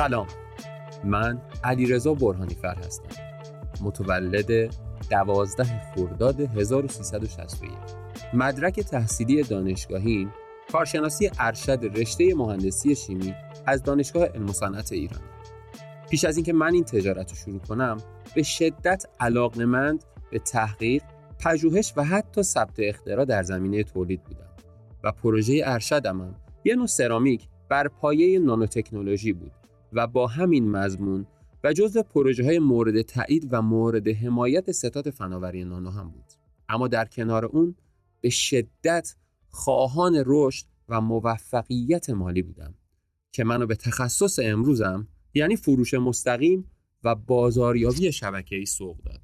سلام. من علیرضا برهانی فر هستم. متولد 12 خرداد 1361 مدرک تحصیلی دانشگاهی کارشناسی ارشد رشته مهندسی شیمی از دانشگاه علم و صنعت ایران. پیش از اینکه من این تجارت رو شروع کنم به شدت علاقمند به تحقیق پژوهش و حتی ثبت اختراع در زمینه تولید بودم و پروژه ارشدم یه نوع سرامیک بر پایه نانوتکنولوژی بود. و با همین مضمون و جزء پروژه های مورد تایید و مورد حمایت ستاد فناوری نانو هم بود اما در کنار اون به شدت خواهان رشد و موفقیت مالی بودم که منو به تخصص امروزم یعنی فروش مستقیم و بازاریابی شبکه‌ای سوق داد.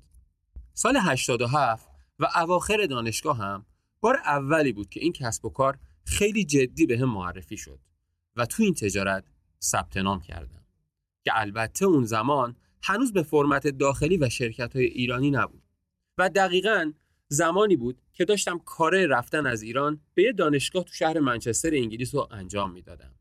سال 87 و اواخر دانشگاه هم بار اولی بود که این کسب و کار خیلی جدی به هم معرفی شد و تو این تجارت ثبت نام کردم. که البته اون زمان هنوز به فرمت داخلی و شرکت های ایرانی نبود. و دقیقا زمانی بود که داشتم کار رفتن از ایران به یه دانشگاه تو شهر منچستر انگلیس رو انجام می‌دادم.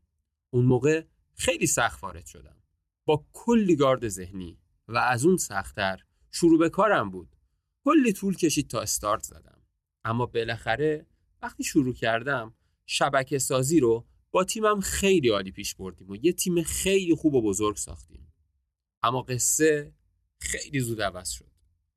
اون موقع خیلی سخت وارد شدم. با کلی گارد ذهنی و از اون سختتر شروع به کارم بود. کلی طول کشید تا استارت زدم. اما بالاخره وقتی شروع کردم شبکه سازی رو با تیمم خیلی عالی پیش بردیم و یه تیم خیلی خوب و بزرگ ساختیم. اما قصه خیلی زود عوض شد.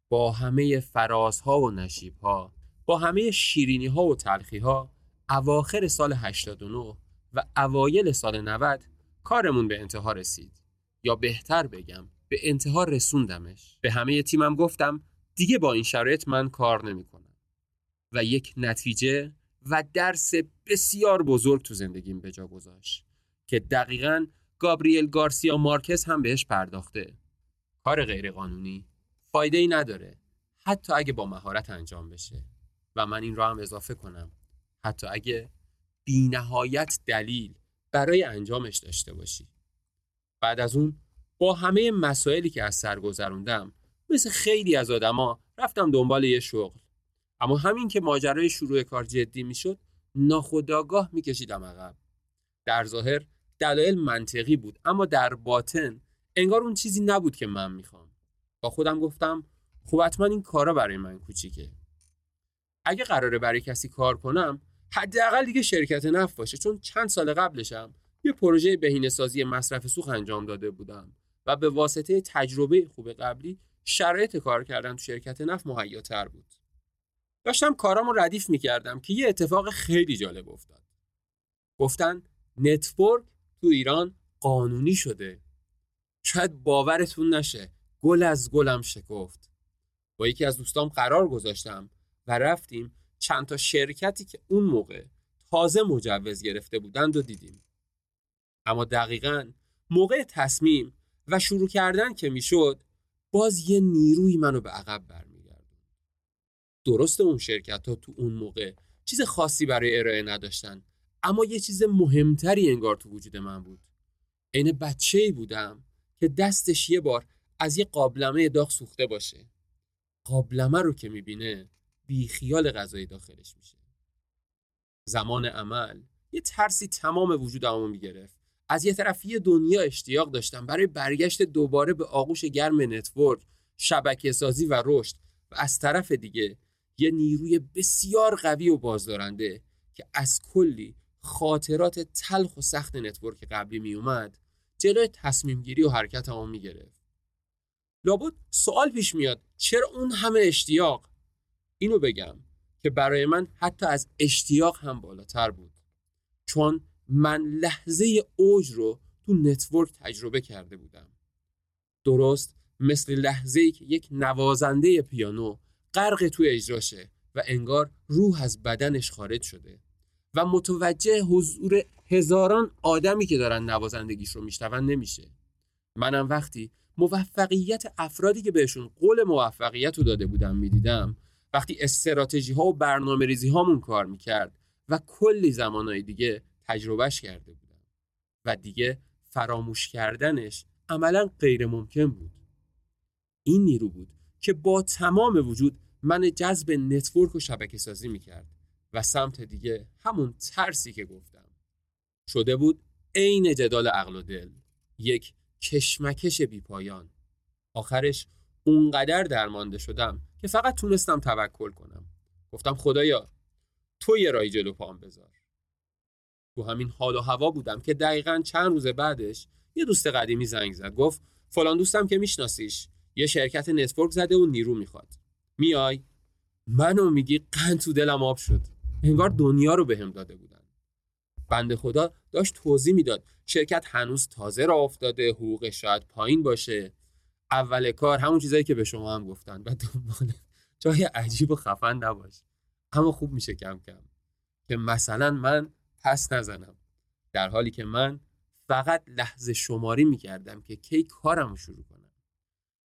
با همه فرازها و نشیبها با همه شیرینی ها و تلخی ها اواخر سال 89 و اوایل سال 90 کارمون به انتها رسید. یا بهتر بگم به انتها رسوندمش. به همه تیمم گفتم دیگه با این شرایط من کار نمی‌کنم. و یک نتیجه و درس بسیار بزرگ تو زندگیم به جا گذاشت که دقیقا گابریل گارسیا مارکز هم بهش پرداخته. کار غیرقانونی فایده ای نداره حتی اگه با مهارت انجام بشه. و من این را هم اضافه کنم. حتی اگه بی نهایت دلیل برای انجامش داشته باشی. بعد از اون با همه مسائلی که از سر گذروندم مثل خیلی از آدما رفتم دنبال یه شغل. اما همین که ماجرای شروع کار جدی می‌شد ناخداگاه میکشیدم عقب. در ظاهر دلایل منطقی بود اما در باطن انگار اون چیزی نبود که من می‌خوام. با خودم گفتم خب حتما این کارا برای من کوچیکه. اگه قراره برای کسی کار کنم حداقل دیگه شرکت نفت باشه چون چند سال قبلشم یه پروژه بهینه‌سازی مصرف سوخت انجام داده بودم و به واسطه تجربه خوب قبلی شرایط کار کردن تو شرکت نفت مهیاتر بود. داشتم کارامو ردیف می‌کردم که یه اتفاق خیلی جالب افتاد. گفتن network تو ایران قانونی شده. شاید باورتون نشه گل از گلم شکفت. با یکی از دوستام قرار گذاشتم و رفتیم چند تا شرکتی که اون موقع تازه مجوز گرفته بودند و دیدیم. اما دقیقا موقع تصمیم و شروع کردن که می‌شد باز یه نیروی منو به عقب برمیگردون درست اون شرکت ها تو اون موقع چیز خاصی برای ارائه نداشتن. اما یه چیز مهمتری انگار تو وجود من بود. عین بچه بودم که دستش یه بار از یه قابلمه داغ سوخته باشه. قابلمه رو که می‌بینه بی خیال غذای داخلش میشه. زمان عمل یه ترسی تمام وجودمو می‌گرفت. از یه طرف یه دنیا اشتیاق داشتم. برای برگشت دوباره به آغوش گرم نتورک شبکه سازی و رشد و از طرف دیگه یه نیروی بسیار قوی و بازدارنده که از کلی خاطرات تلخ و سخت network قبلی می اومد جلوی تصمیم گیری و حرکت می می‌گرفت. لابد سوال پیش میاد چرا اون همه اشتیاق؟ اینو بگم که برای من حتی از اشتیاق هم بالاتر بود. چون من لحظه اوج رو تو network تجربه کرده بودم. درست مثل لحظه ای که یک نوازنده پیانو غرق تو اجراشه و انگار روح از بدنش خارج شده و متوجه حضور هزاران آدمی که دارن نوازندگیش رو میشنون نمیشه. منم وقتی موفقیت افرادی که بهشون قول موفقیت رو داده بودم می‌دیدم وقتی استراتژی ها و برنامه ریزی هامون کار می‌کرد و کلی زمانهای دیگه تجربهش کرده بودم و دیگه فراموش کردنش عملا غیر ممکن بود. این نیرو بود که با تمام وجود منو جذب network و شبکه سازی می‌کرد و سمت دیگه همون ترسی که گفتم. شده بود عین جدال عقل و دل یک کشمکش بیپایان. آخرش اونقدر درمانده شدم که فقط تونستم توکل کنم. گفتم خدایا تو یه راهی جلو پام بذار. تو همین حال و هوا بودم که دقیقا چند روز بعدش یه دوست قدیمی زنگ زد. گفت فلان دوستم که میشناسیش. یه شرکت نتورک زده و نیرو می‌خواد. میای منو میگی قند تو دلم آب شد. انگار دنیا رو بهم داده بودن. بنده خدا داشت توضیح می‌داد. شرکت هنوز تازه را افتاده حقوق شاید پایین باشه. اول کار همون چیزایی که به شما هم گفتن. و دنبال جای عجیب و خفن نباش. اما خوب میشه کم کم. که مثلا من پس نزنم. در حالی که من فقط لحظه شماری می‌کردم که کی کارم رو شروع کنم.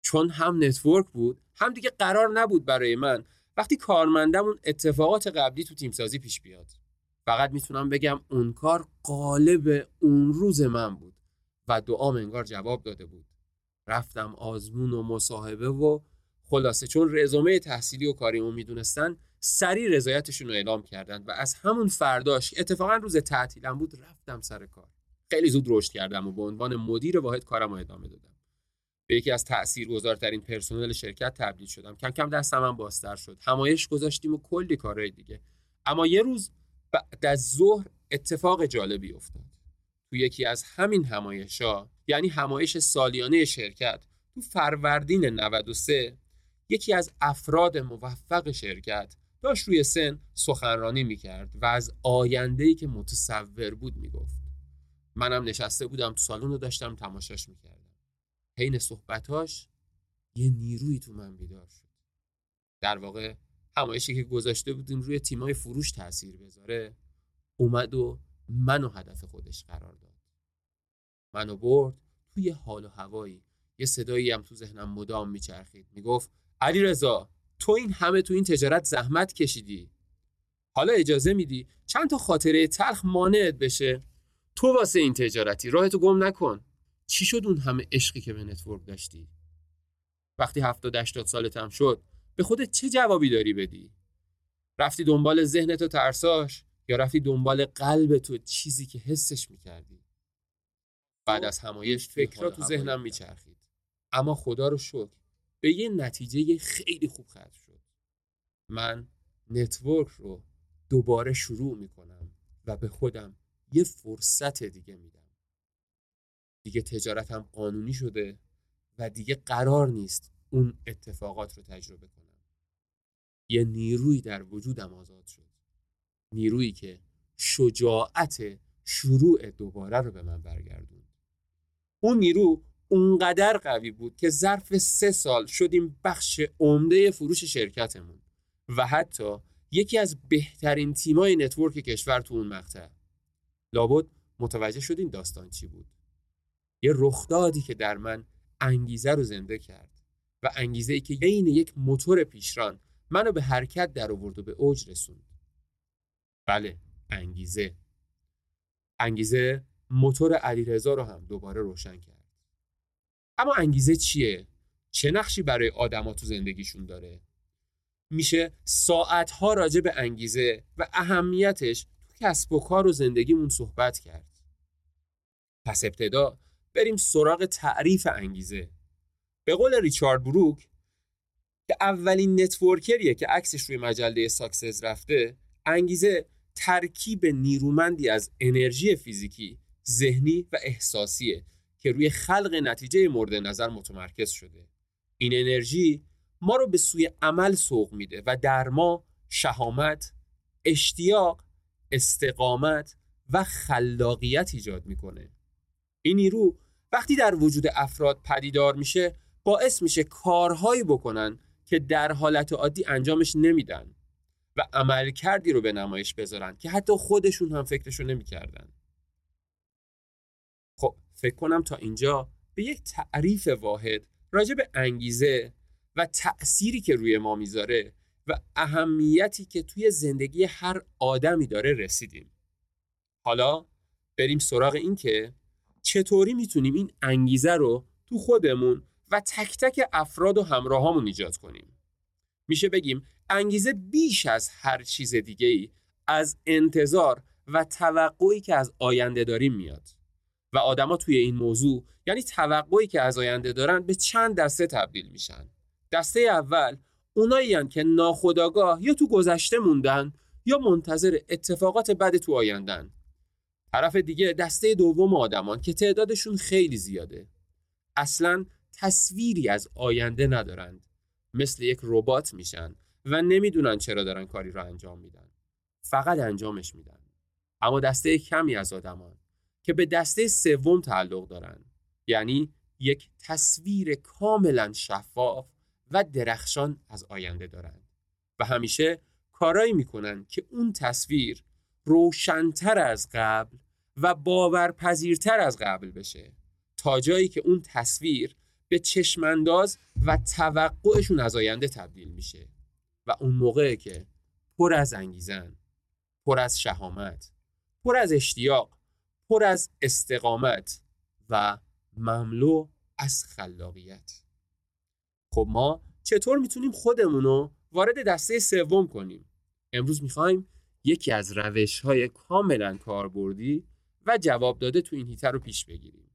چون هم نتورک بود هم دیگه قرار نبود برای من وقتی کارمندم اون اتفاقات قبلی تو تیمسازی پیش بیاد. فقط می‌تونم بگم اون کار قالب اون روز من بود و دعام انگار جواب داده بود. رفتم آزمون و مصاحبه و خلاصه چون رزومه تحصیلی و کاریمو می‌دونستن سریع رضایتشون رو اعلام کردن و از همون فرداش اتفاقا روز تعطیلم بود رفتم سر کار. خیلی زود رشد کردم و به عنوان مدیر واحد کارم رو ادامه دادم. به یکی از تاثیرگذارترین پرسنل شرکت تبدیل شدم. کم کم دستم هم بازتر شد. همایش گذاشتیم و کلی کارهای دیگه. اما یه روز بعد از ظهر اتفاق جالبی افتاد. تو یکی از همین همایشا یعنی همایش سالیانه شرکت تو فروردین 93 یکی از افراد موفق شرکت داشت روی سن سخنرانی می‌کرد و از آینده‌ای که متصور بود می‌گفت. منم نشسته بودم تو سالن رو داشتم تماشاش می‌کردم. حین صحبتاش یه نیروی تو من بیدار شد. در واقع همایشی که گذاشته بودیم روی تیمای فروش تاثیر بذاره اومد و منو هدف خودش قرار داد. منو برد توی حال و هوایی. یه صدایی هم تو ذهنم مدام میچرخید. می‌گفت علی رضا تو این همه تو این تجارت زحمت کشیدی. حالا اجازه میدی چند تا خاطره تلخ مانعت بشه؟ تو واسه این تجارتی. راهتو گم نکن. چی شد اون همه عشقی که به نتورک داشتی؟ وقتی هفتاد هشتاد سالت هم شد به خودت چه جوابی داری بدی؟ رفتی دنبال ذهنت و ترساش یا رفتی دنبال قلب تو چیزی که حسش می‌کردی؟ بعد از همایش فکرها تو ذهنم میچرخید. اما خدا رو شکر به یه نتیجه خیلی خوب ختم شد. من نتورک رو دوباره شروع می‌کنم و به خودم یه فرصت دیگه میدم. دیگه تجارتم قانونی شده و دیگه قرار نیست اون اتفاقات رو تجربه کنم. یه نیروی در وجودم آزاد شد. نیرویی که شجاعت شروع دوباره رو به من برگردوند. اون نیرو اونقدر قوی بود که ظرف سه سال شدیم بخش عمده فروش شرکتمون و حتی یکی از بهترین تیمای network کشور تو اون مقطع. لابد متوجه شدین داستان چی بود. یه رخدادی که در من انگیزه رو زنده کرد و انگیزه ای که عین یک موتور پیشران منو به حرکت در آورد و به اوج رسوند. بله انگیزه. انگیزه موتور علیرضا رو هم دوباره روشن کرد. اما انگیزه چیه؟ چه نقشی برای آدما تو زندگیشون داره؟ میشه ساعتها راجع به انگیزه و اهمیتش تو کسب و کار و زندگیمون صحبت کرد. پس ابتدا بریم سراغ تعریف انگیزه. به قول ریچارد بروک که اولین نتورکریه که عکسش روی مجله ساکسز رفته انگیزه ترکیب نیرومندی از انرژی فیزیکی ذهنی و احساسیه که روی خلق نتیجه مورد نظر متمرکز شده. این انرژی ما رو به سوی عمل سوق میده و در ما شهامت اشتیاق استقامت و خلاقیت ایجاد می‌کنه. این نیرو وقتی در وجود افراد پدیدار میشه باعث میشه کارهایی بکنن که در حالت عادی انجامش نمیدن و عمل کردی رو به نمایش بذارن که حتی خودشون هم فکرشو نمی‌کردن. خب فکر کنم تا اینجا به یک تعریف واحد راجع به انگیزه و تأثیری که روی ما می‌ذاره و اهمیتی که توی زندگی هر آدمی داره رسیدیم. حالا بریم سراغ این که چطوری می‌تونیم این انگیزه رو تو خودمون و تک تک افراد و همراهامون ایجاد کنیم؟ میشه بگیم انگیزه بیش از هر چیز دیگه ای از انتظار و توقعی که از آینده داریم میاد. و آدما توی این موضوع یعنی توقعی که از آینده دارن به چند دسته تبدیل میشن. دسته اول اونایی که ناخداگاه یا تو گذشته موندن یا منتظر اتفاقات بد تو آیندن. طرف دیگه دسته دوم آدمان که تعدادشون خیلی زیاده. اصلا تصویری از آینده ندارند. مثل یک ربات میشن و نمی‌دونن چرا دارن کاری رو انجام میدن. فقط انجامش میدن. اما دسته کمی از آدمان که به دسته سوم تعلق دارن. یعنی یک تصویر کاملا شفاف و درخشان از آینده دارند و همیشه کارایی می‌کنن که اون تصویر روشنتر از قبل و باورپذیرتر از قبل بشه. تا جایی که اون تصویر به چشمانداز و توقعشون از آینده تبدیل میشه. و اون موقع که پر از انگیزن پر از شهامت پر از اشتیاق پر از استقامت و مملو از خلاقیت. خب ما چطور می‌تونیم خودمونو وارد دسته سوم کنیم؟ امروز می‌خوایم یکی از روش های کاملا کاربردی و جواب داده تو این هیتر رو پیش بگیریم.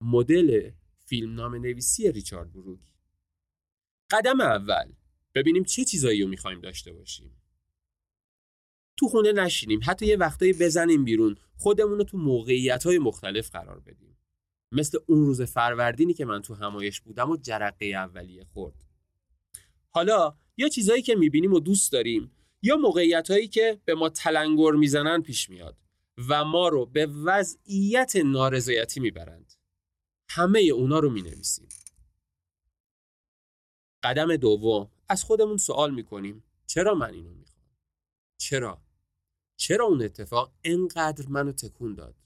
مدل فیلم نام نویسی ریچارد بروک. قدم اول ببینیم چه چیزایی رو می‌خوایم داشته باشیم. تو خونه نشینیم حتی یه وقتایی بزنیم بیرون خودمون رو تو موقعیت های مختلف قرار بدیم. مثل اون روز فروردینی که من تو همایش بودم و جرقه اولیه خورد. حالا یا چیزایی که می‌بینیم و دوست داریم یا موقعیت هایی که به ما تلنگر می‌زنن پیش میاد. و ما رو به وضعیت نارضایتی می‌برند. همه اونا رو می‌نویسیم. قدم دوم از خودمون سوال می‌کنیم چرا من اینو می‌خوام؟ چرا؟ چرا اون اتفاق انقدر منو تکون داد؟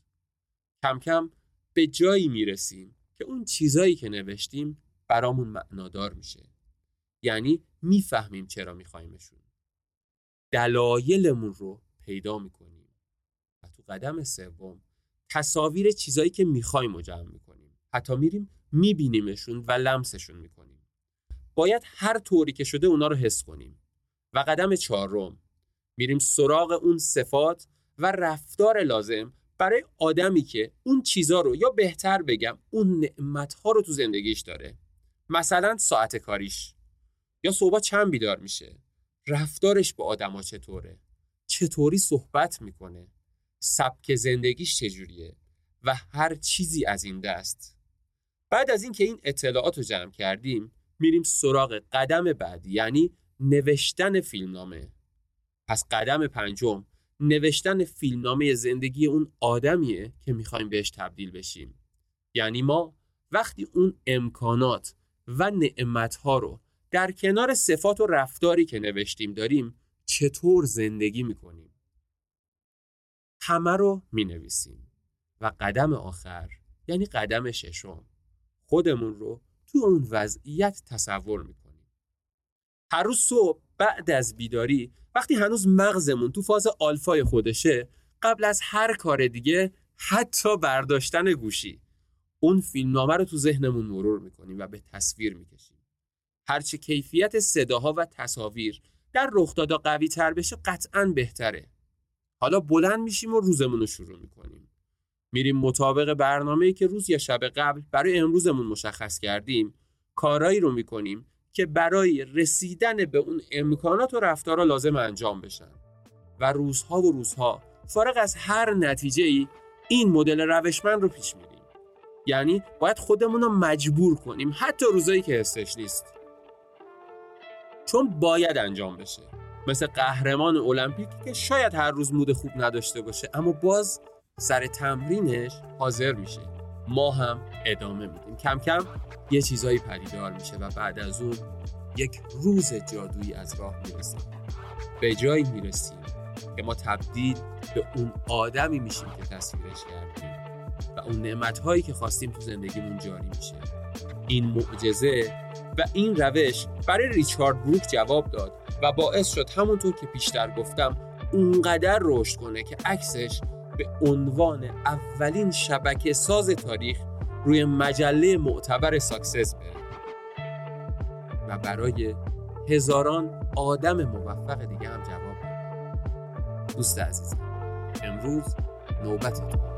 کم کم به جایی می‌رسیم که اون چیزایی که نوشتیم برامون معنادار میشه. یعنی می‌فهمیم چرا میخوایمشون دلایلمون رو پیدا می‌کنیم. قدم سوم تصاویر چیزایی که می‌خوایم رو جمع می‌کنیم. حتی میریم میبینیمشون و لمسشون می‌کنیم. باید هر طوری که شده اونا رو حس کنیم. و قدم چهارم میریم سراغ اون صفات و رفتار لازم برای آدمی که اون چیزا رو یا بهتر بگم اون نعمتها رو تو زندگیش داره. مثلا ساعت کاریش. یا صبح چند بیدار میشه؟ رفتارش با آدما چطوره؟ چطوری صحبت می‌کنه؟ سبک زندگیش چجوریه و هر چیزی از این دست. بعد از اینکه این اطلاعات رو جمع کردیم میریم سراغ قدم بعدی یعنی نوشتن فیلمنامه. پس قدم پنجم نوشتن فیلمنامه زندگی اون آدمیه که می‌خوایم بهش تبدیل بشیم. یعنی ما وقتی اون امکانات و نعمتها رو در کنار صفات و رفتاری که نوشتیم داریم چطور زندگی می‌کنیم؟ همه رو می‌نویسیم. و قدم آخر یعنی قدم ششم خودمون رو تو اون وضعیت تصور می‌کنیم. هر روز صبح بعد از بیداری وقتی هنوز مغزمون تو فاز آلفای خودشه قبل از هر کار دیگه حتی برداشتن گوشی اون فیلمنامه رو تو ذهنمون مرور می‌کنیم و به تصویر می‌کشیم. هرچه کیفیت صداها و تصاویر در رخدادا قوی تر بشه قطعا بهتره. حالا بلند میشیم و روزمون رو شروع می‌کنیم. میریم مطابق برنامه‌ای که روز یا شب قبل برای امروزمون مشخص کردیم کارایی رو می‌کنیم که برای رسیدن به اون امکانات و رفتارها لازم انجام بشن. و روزها و روزها فارغ از هر نتیجه ای این مدل روشمند رو پیش میریم. یعنی باید خودمون رو مجبور کنیم حتی روزایی که حسش نیست. چون باید انجام بشه. مثل قهرمان المپیک که شاید هر روز مود خوب نداشته باشه اما باز سر تمرینش حاضر میشه. ما هم ادامه میدیم. کم کم یه چیزایی پدیدار میشه و بعد از اون یک روز جادویی از راه می‌رسیم. به جایی می‌رسیم که ما تبدیل به اون آدمی میشیم که تصویرش کردیم و اون نعمتهایی که خواستیم تو زندگیمون جاری میشه. این معجزه و این روش برای ریچارد بروک جواب داد و باعث شد همونطور که پیشتر گفتم اونقدر رشد کنه که عکسش به عنوان اولین شبکه ساز تاریخ روی مجله معتبر ساکسس بره. و برای هزاران آدم موفق دیگه هم جواب بده دوست عزیزم امروز نوبت تو